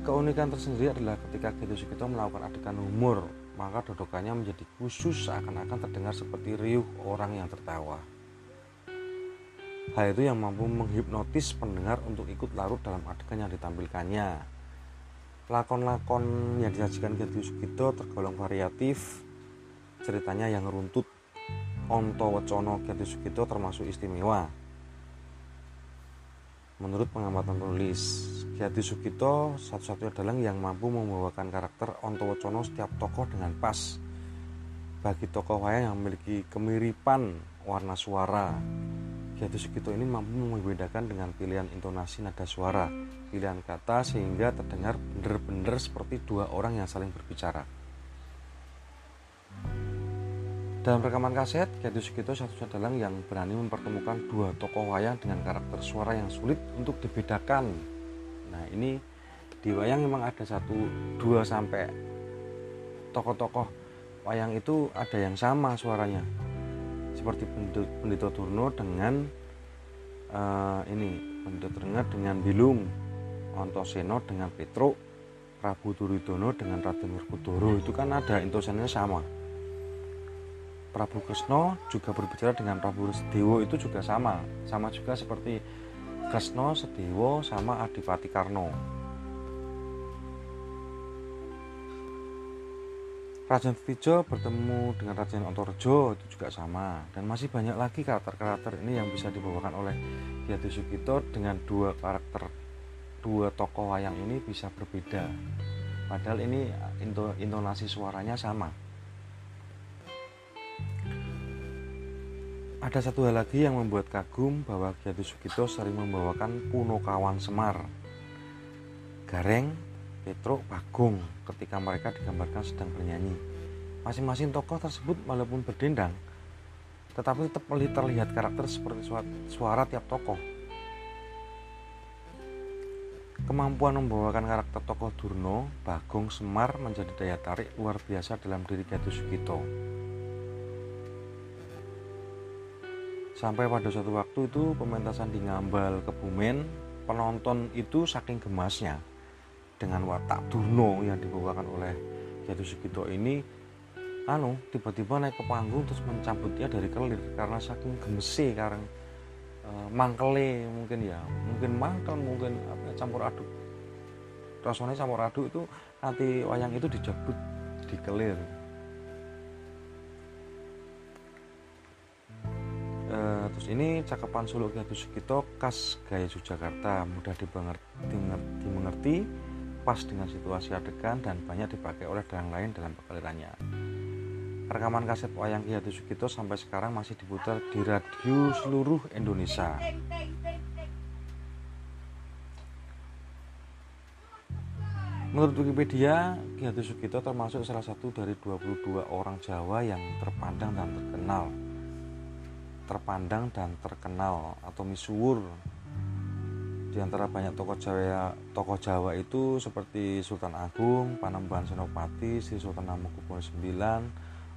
Speaker 1: Keunikan tersendiri adalah ketika Ki Sugito melakukan adegan humor, maka dodokannya menjadi khusus seakan-akan terdengar seperti riuh orang yang tertawa. Hal itu yang mampu menghipnotis pendengar untuk ikut larut dalam adegan yang ditampilkannya. Lakon-lakon yang disajikan Getty Sugito tergolong variatif, ceritanya yang runtut. Onto Wacono Getty Sugito termasuk istimewa. Menurut pengamatan penulis, Getty Sugito satu-satunya dalang yang mampu membawakan karakter Onto Wacono setiap tokoh dengan pas. Bagi tokoh wayang yang memiliki kemiripan warna suara, Jatuh Sugito ini mampu membedakan dengan pilihan intonasi nada suara, pilihan kata sehingga terdengar benar-benar seperti dua orang yang saling berbicara. Dalam rekaman kaset, Jatuh Sugito satu-satunya dalang yang berani mempertemukan dua tokoh wayang dengan karakter suara yang sulit untuk dibedakan. Nah ini di wayang memang ada satu, dua sampai tokoh-tokoh wayang itu ada yang sama suaranya. Seperti Pendito Turno dengan uh, ini Pendito Turno dengan Bilung Ontoseno dengan Petro Prabu Turidono dengan Raden Werkudara. Itu kan ada intonasinya sama Prabu Kresno juga berbicara dengan Prabu Sedewo itu juga sama. Sama juga seperti Kresno Sedewo sama Adipati Karno. Raden Fijo bertemu dengan Raden Ontorjo itu juga sama. Dan masih banyak lagi karakter-karakter ini yang bisa dibawakan oleh Ki Sugito dengan dua karakter dua tokoh wayang ini bisa berbeda. Padahal ini intonasi suaranya sama ada satu hal lagi yang membuat kagum bahwa Ki Sugito sering membawakan Punokawan Semar Gareng Petro Bagong ketika mereka digambarkan sedang bernyanyi. Masing-masing tokoh tersebut walaupun berdendang, tetapi tetap terlihat karakter seperti suara tiap tokoh. Kemampuan membawakan karakter tokoh Durno, Bagong, Semar menjadi daya tarik luar biasa dalam diri Gatus Sugito. Sampai pada suatu waktu itu pementasan di Ngambal Kebumen, penonton itu saking gemasnya. Dengan watak Durno yang dibawakan oleh Jatuh Sugito ini anu tiba-tiba naik ke panggung terus mencabutnya dari kelir. Karena saking gemesi karena e, mangkele mungkin ya. Mungkin mangkel mungkin apa ya, campur aduk. Rasanya campur aduk itu nanti wayang itu dijabut di e, terus ini cakapan Solo Jatuh Sugito khas gaya Yogyakarta mudah dimengerti, dimengerti pas dengan situasi adegan dan banyak dipakai oleh dalang lain dalam pekalirannya. Rekaman kaset wayang Ki Hadi Sugito sampai sekarang masih diputar di radio seluruh Indonesia. Menurut Wikipedia, Ki Hadi Sugito termasuk salah satu dari 22 orang Jawa yang terpandang dan terkenal. Terpandang dan terkenal atau misuwur di antara banyak tokoh Jawa tokoh Jawa itu seperti Sultan Agung, Panembahan Senopati, Sri Sultan Hamengkubuwono IX,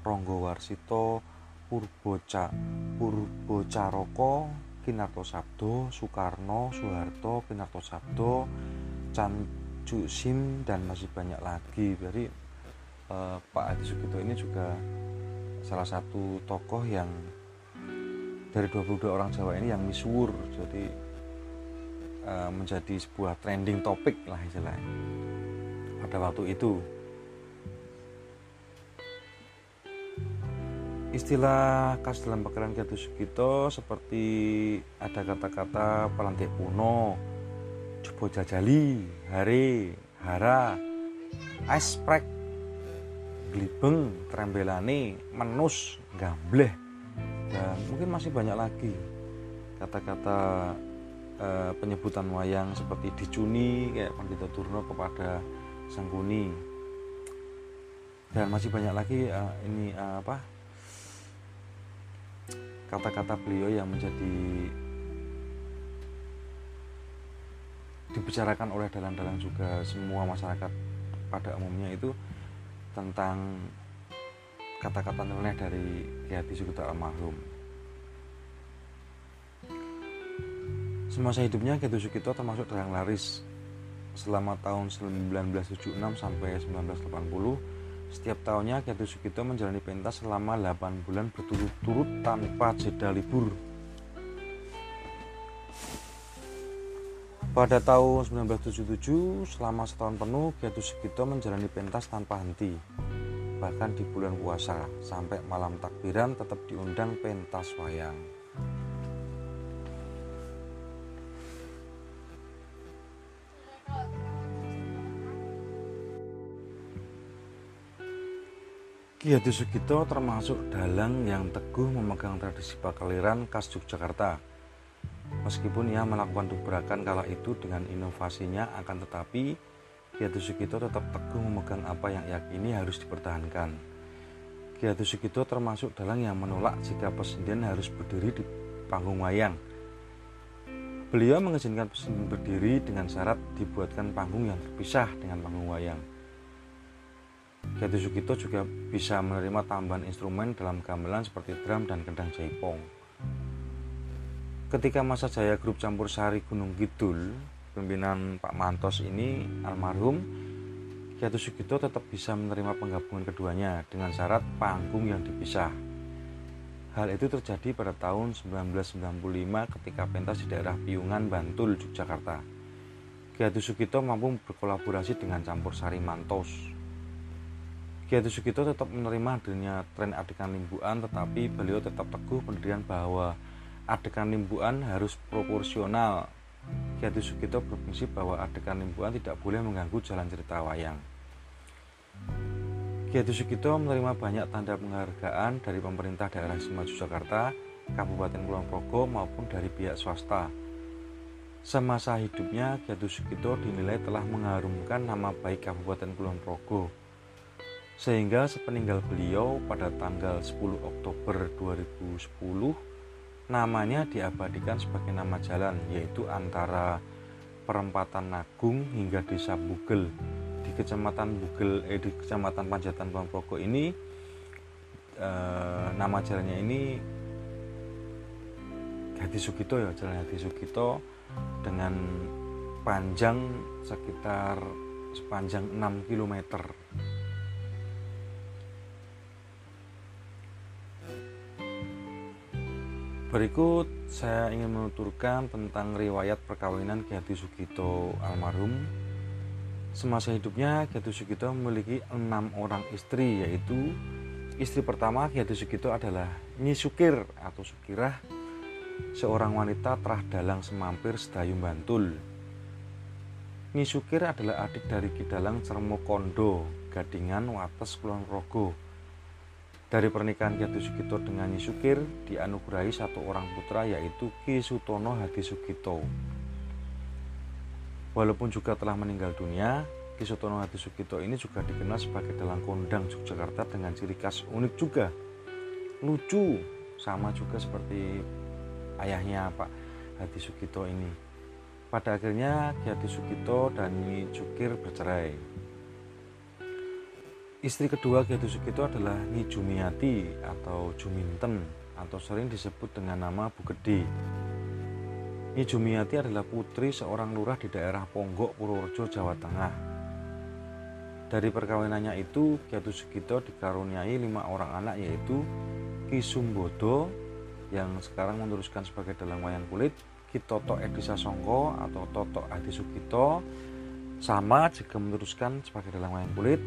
Speaker 1: Ronggo Warsito, Purboca, Purbocaroko, Kinarto Sabdo, Soekarno, Soeharto, Kinarto Sabdo, Chan dan masih banyak lagi. Jadi eh, Pak Adi Sugito ini juga salah satu tokoh yang dari 22 orang Jawa ini yang misuwur jadi uh, menjadi sebuah trending topik lah istilahnya. Pada waktu itu. Istilah khas dalam pekeran Kiatu Sugito seperti ada kata-kata pelantik puno coba jajali hari hara esprek glibeng trembelane menus gambleh dan mungkin masih banyak lagi kata-kata e, penyebutan wayang seperti dicuni kayak Pandita Turno kepada Sangkuni dan masih banyak lagi e, ini e, apa kata-kata beliau yang menjadi dibicarakan oleh dalang-dalang juga semua masyarakat pada umumnya itu tentang kata-kata nyeleneh dari Ki Hadi Sugito almarhum. Semasa hidupnya Ki Hadi Sugito termasuk dalang laris selama tahun 1976 sampai 1980 setiap tahunnya Ki Hadi Sugito menjalani pentas selama 8 bulan berturut-turut tanpa jeda libur. Pada tahun 1977, selama setahun penuh, Ki Hadi Sugito menjalani pentas tanpa henti bahkan di bulan puasa sampai malam takbiran tetap diundang pentas wayang. Ki Hadi Sugito termasuk dalang yang teguh memegang tradisi pakaliran khas Yogyakarta. Meskipun ia melakukan dobrakan kala itu dengan inovasinya akan tetapi Ki Hadi Sugito tetap teguh memegang apa yang yakini harus dipertahankan. Ki Hadi Sugito termasuk dalang yang menolak jika pesendirian harus berdiri di panggung wayang. Beliau mengizinkan pesendirian berdiri dengan syarat dibuatkan panggung yang terpisah dengan panggung wayang. Ki Hadi Sugito juga bisa menerima tambahan instrumen dalam gamelan seperti drum dan kendang jaipong. Ketika masa jaya grup campur sari Gunung Kidul, pimpinan Pak Mantos ini almarhum Kiatu Sugito tetap bisa menerima penggabungan keduanya dengan syarat panggung yang dipisah. Hal itu terjadi pada tahun 1995 ketika pentas di daerah Piungan, Bantul, Yogyakarta. Kiatu Sugito mampu berkolaborasi dengan campur sari Mantos. Kiatu Sugito tetap menerima adanya tren adegan limbuan tetapi beliau tetap teguh pendirian bahwa adegan limbuan harus proporsional Ki Hadi Sugito berprinsip bahwa adegan limbuan tidak boleh mengganggu jalan cerita wayang. Ki Hadi Sugito menerima banyak tanda penghargaan dari pemerintah daerah Istimewa Yogyakarta, Kabupaten Kulon Progo maupun dari pihak swasta. Semasa hidupnya, Ki Hadi Sugito dinilai telah mengharumkan nama baik Kabupaten Kulon Progo. Sehingga sepeninggal beliau pada tanggal 10 Oktober 2010 namanya diabadikan sebagai nama jalan yaitu antara perempatan Nagung hingga desa Bugel. Di kecamatan Bugel eh, di kecamatan Panjatan Pamprogo ini eh, nama jalannya ini Hati Sugito ya jalan Hati Sugito dengan panjang sekitar sepanjang 6 km Berikut saya ingin menuturkan tentang riwayat perkawinan Ki Sugito almarhum. Semasa hidupnya Ki Sugito memiliki enam orang istri yaitu istri pertama Ki Sugito adalah Nyi Sukir atau Sukirah seorang wanita terah dalang semampir Sedayung Bantul. Nyi Sukir adalah adik dari Kidalang Cermo Kondo, Gadingan Wates Kulon Progo dari pernikahan Ki Sugito dengan Nyi Sukir dianugerahi satu orang putra yaitu Ki Sutono Hadi Sugito. Walaupun juga telah meninggal dunia, Ki Sutono Hadi Sugito ini juga dikenal sebagai dalang kondang Yogyakarta dengan ciri khas unik juga. Lucu, sama juga seperti ayahnya Pak Hadi Sugito ini. Pada akhirnya Ki Sugito dan Nyi Sukir bercerai. Istri kedua Ki Sugito adalah Nyi Jumiati atau Juminten atau sering disebut dengan nama Bu Gede. Nyi Jumiati adalah putri seorang lurah di daerah Ponggok, Purworejo, Jawa Tengah. Dari perkawinannya itu, Ki Sugito dikaruniai lima orang anak yaitu Ki Sumbodo yang sekarang meneruskan sebagai dalang wayang kulit, Ki Toto Edi Sasongko atau Toto Adi Sugito sama juga meneruskan sebagai dalang wayang kulit,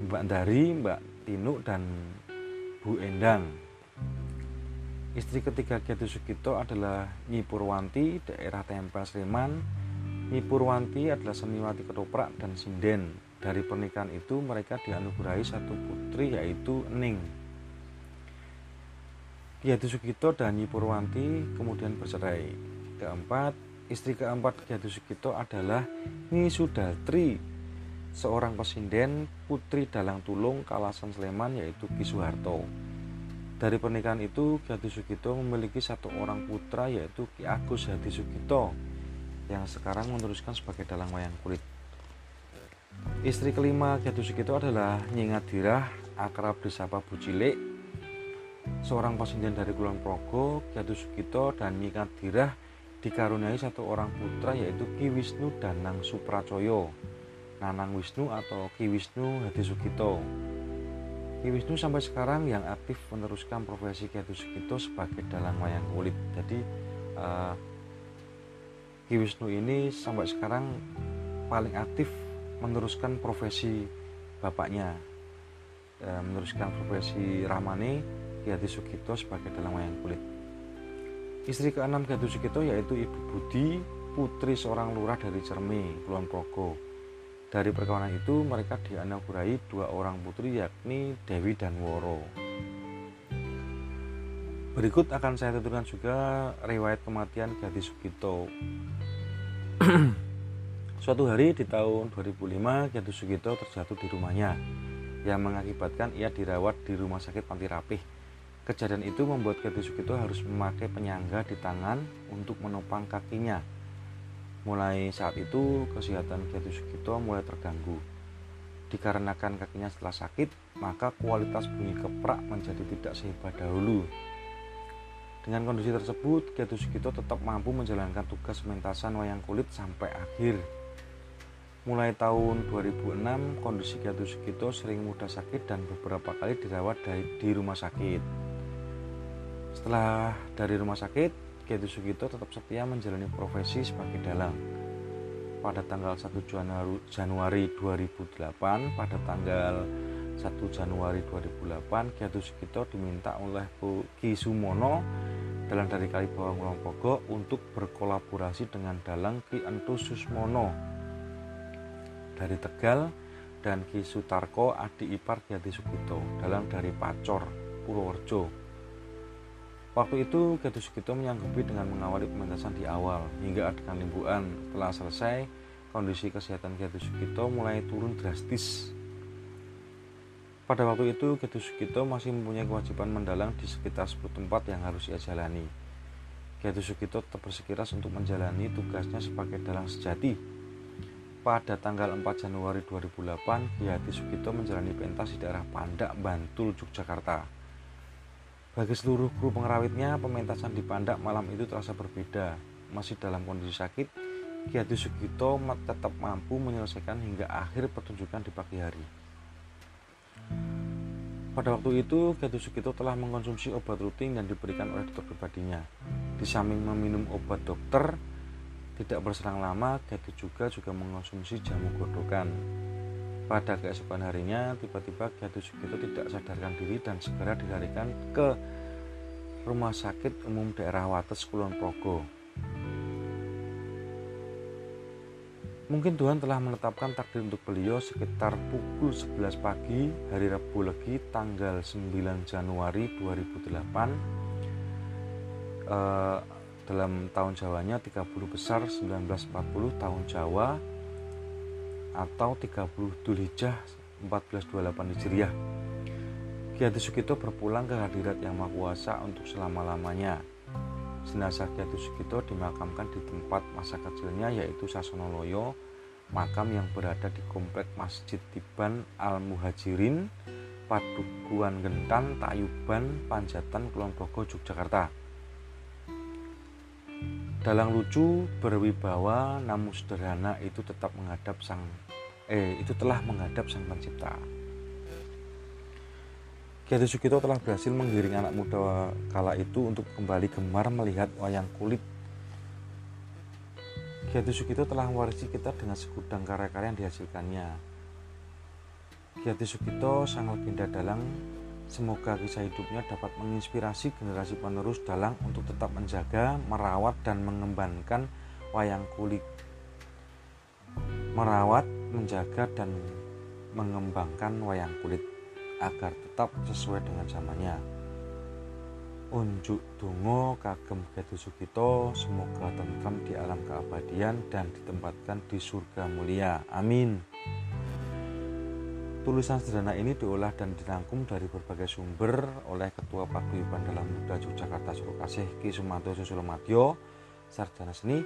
Speaker 1: Mbak Dari, Mbak Tinuk dan Bu Endang. Istri ketiga Ki Sugito adalah Nyi Purwanti, daerah Tempel Sleman. Nyi Purwanti adalah seniwati ketoprak dan sinden. Dari pernikahan itu mereka dianugerahi satu putri yaitu Ning. Ki Sugito dan Nyi Purwanti kemudian bercerai. Keempat, istri keempat Ki Sugito adalah Nyi Sudatri, seorang pesinden putri dalang tulung Kalasan Sleman yaitu Ki Soeharto. Dari pernikahan itu Ki Hadi Sugito memiliki satu orang putra yaitu Ki Agus Hadi Sugito yang sekarang meneruskan sebagai dalang wayang kulit. Istri kelima Ki Hadi Sugito adalah Nyi Ngadirah akrab disapa Bu Cilik seorang pesinden dari Kulon Progo Ki Hadi Sugito dan Nyi Ngadirah dikaruniai satu orang putra yaitu Ki Wisnu Danang Supracoyo Nanang Wisnu atau Ki Wisnu Hadi Sugito. Ki Wisnu sampai sekarang yang aktif meneruskan profesi Ki Hadi Sugito sebagai dalang wayang kulit. Jadi uh, Ki Wisnu ini sampai sekarang paling aktif meneruskan profesi bapaknya, uh, meneruskan profesi Ramane Ki Hadi Sugito sebagai dalang wayang kulit. Istri keenam Ki Hadi Sugito yaitu Ibu Budi, putri seorang lurah dari Cermi, Kulon Progo dari perkawinan itu mereka dianugerahi dua orang putri yakni Dewi dan Woro. Berikut akan saya tuturkan juga riwayat kematian Gati Sugito. Suatu hari di tahun 2005 Gati Sugito terjatuh di rumahnya yang mengakibatkan ia dirawat di rumah sakit Panti Rapih. Kejadian itu membuat Gati Sugito harus memakai penyangga di tangan untuk menopang kakinya Mulai saat itu kesehatan Ki Sugito mulai terganggu. Dikarenakan kakinya setelah sakit, maka kualitas bunyi keprak menjadi tidak sehebat dahulu. Dengan kondisi tersebut, Ki Sugito tetap mampu menjalankan tugas pementasan wayang kulit sampai akhir. Mulai tahun 2006, kondisi Ki Sugito sering mudah sakit dan beberapa kali dirawat di rumah sakit. Setelah dari rumah sakit, Ki Sugito tetap setia menjalani profesi sebagai dalang. Pada tanggal 1 Januari 2008, pada tanggal 1 Januari 2008, Ki Sugito diminta oleh Ki Sumono dalang dari Kalibawang Lompogo untuk berkolaborasi dengan dalang Ki Entu Susmono dari Tegal dan Ki Sutarko adik ipar Ki Sugito dalang dari Pacor Purworejo Waktu itu Gadis Sugito menyanggupi dengan mengawali pementasan di awal hingga adegan limbuan telah selesai kondisi kesehatan Gadis Sugito mulai turun drastis. Pada waktu itu Gadis Sugito masih mempunyai kewajiban mendalang di sekitar 10 tempat yang harus ia jalani. Gadis Sugito tetap bersikeras untuk menjalani tugasnya sebagai dalang sejati. Pada tanggal 4 Januari 2008, Ki Hadi Sugito menjalani pentas di daerah Pandak, Bantul, Yogyakarta. Bagi seluruh kru pengerawitnya, pementasan di Pandak malam itu terasa berbeda. Masih dalam kondisi sakit, Ki Sugito tetap mampu menyelesaikan hingga akhir pertunjukan di pagi hari. Pada waktu itu, Ki Sugito telah mengkonsumsi obat rutin yang diberikan oleh dokter pribadinya. Di samping meminum obat dokter, tidak berserang lama, Ki juga juga mengkonsumsi jamu godokan pada keesokan harinya, tiba-tiba Ki Sugito tidak sadarkan diri dan segera dilarikan ke Rumah Sakit Umum Daerah Wates Kulon Progo. Mungkin Tuhan telah menetapkan takdir untuk beliau sekitar pukul 11 pagi hari Rabu Legi tanggal 9 Januari 2008 eh, dalam tahun Jawanya 30 besar 1940 tahun Jawa atau 30 Dzulhijjah 1428 Hijriah. Ki Hadi Sugito berpulang ke hadirat Yang Maha Kuasa untuk selama-lamanya. Jenazah Ki Hadi Sugito dimakamkan di tempat masa kecilnya yaitu Sasonoloyo, makam yang berada di komplek Masjid Tiban Al Muhajirin, Padukuan Gentan, Tayuban, Panjatan, Kulon Progo, Yogyakarta. dalang lucu berwibawa namun sederhana itu tetap menghadap sang eh itu telah menghadap sang pencipta. Ki Hadi Sugito telah berhasil menggiring anak muda kala itu untuk kembali gemar melihat wayang kulit. Ki Hadi Sugito telah mewarisi kita dengan segudang karya-karya yang dihasilkannya. Ki Hadi Sugito sang legenda dalang. Semoga kisah hidupnya dapat menginspirasi generasi penerus dalang untuk tetap menjaga, merawat, dan mengembangkan wayang kulit. Merawat, menjaga, dan mengembangkan wayang kulit agar tetap sesuai dengan zamannya. Unjuk dungo kagem Getu Sugito, semoga tentram di alam keabadian dan ditempatkan di surga mulia. Amin. Tulisan sederhana ini diolah dan dirangkum dari berbagai sumber oleh Ketua Paguyuban Dalam Muda Yogyakarta Surukasih Ki Sumanto Susulomadyo, sarjana seni.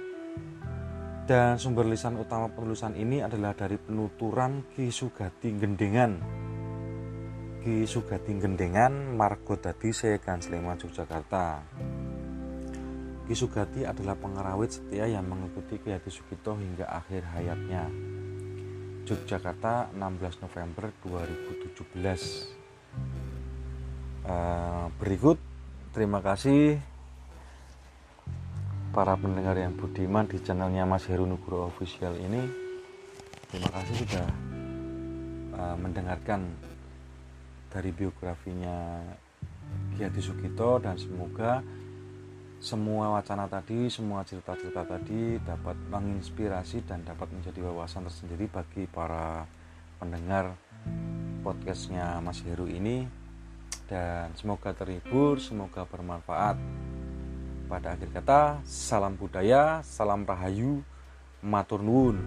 Speaker 1: Dan sumber lisan utama penulisan ini adalah dari penuturan Ki Sugati Gendengan. Ki Sugati Gendengan Margodadi Sekan Sleman Yogyakarta. Ki Sugati adalah pengerawit setia yang mengikuti Ki Hadi Sugito hingga akhir hayatnya. Yogyakarta 16 November 2017 uh, berikut terima kasih para pendengar yang budiman di channelnya Mas Heru Nugroho Official ini terima kasih sudah uh, mendengarkan dari biografinya Ki Hadi Sugito dan semoga semua wacana tadi, semua cerita-cerita tadi dapat menginspirasi dan dapat menjadi wawasan tersendiri bagi para pendengar podcastnya Mas Heru ini dan semoga terhibur, semoga bermanfaat. Pada akhir kata, salam budaya, salam rahayu, matur nuwun.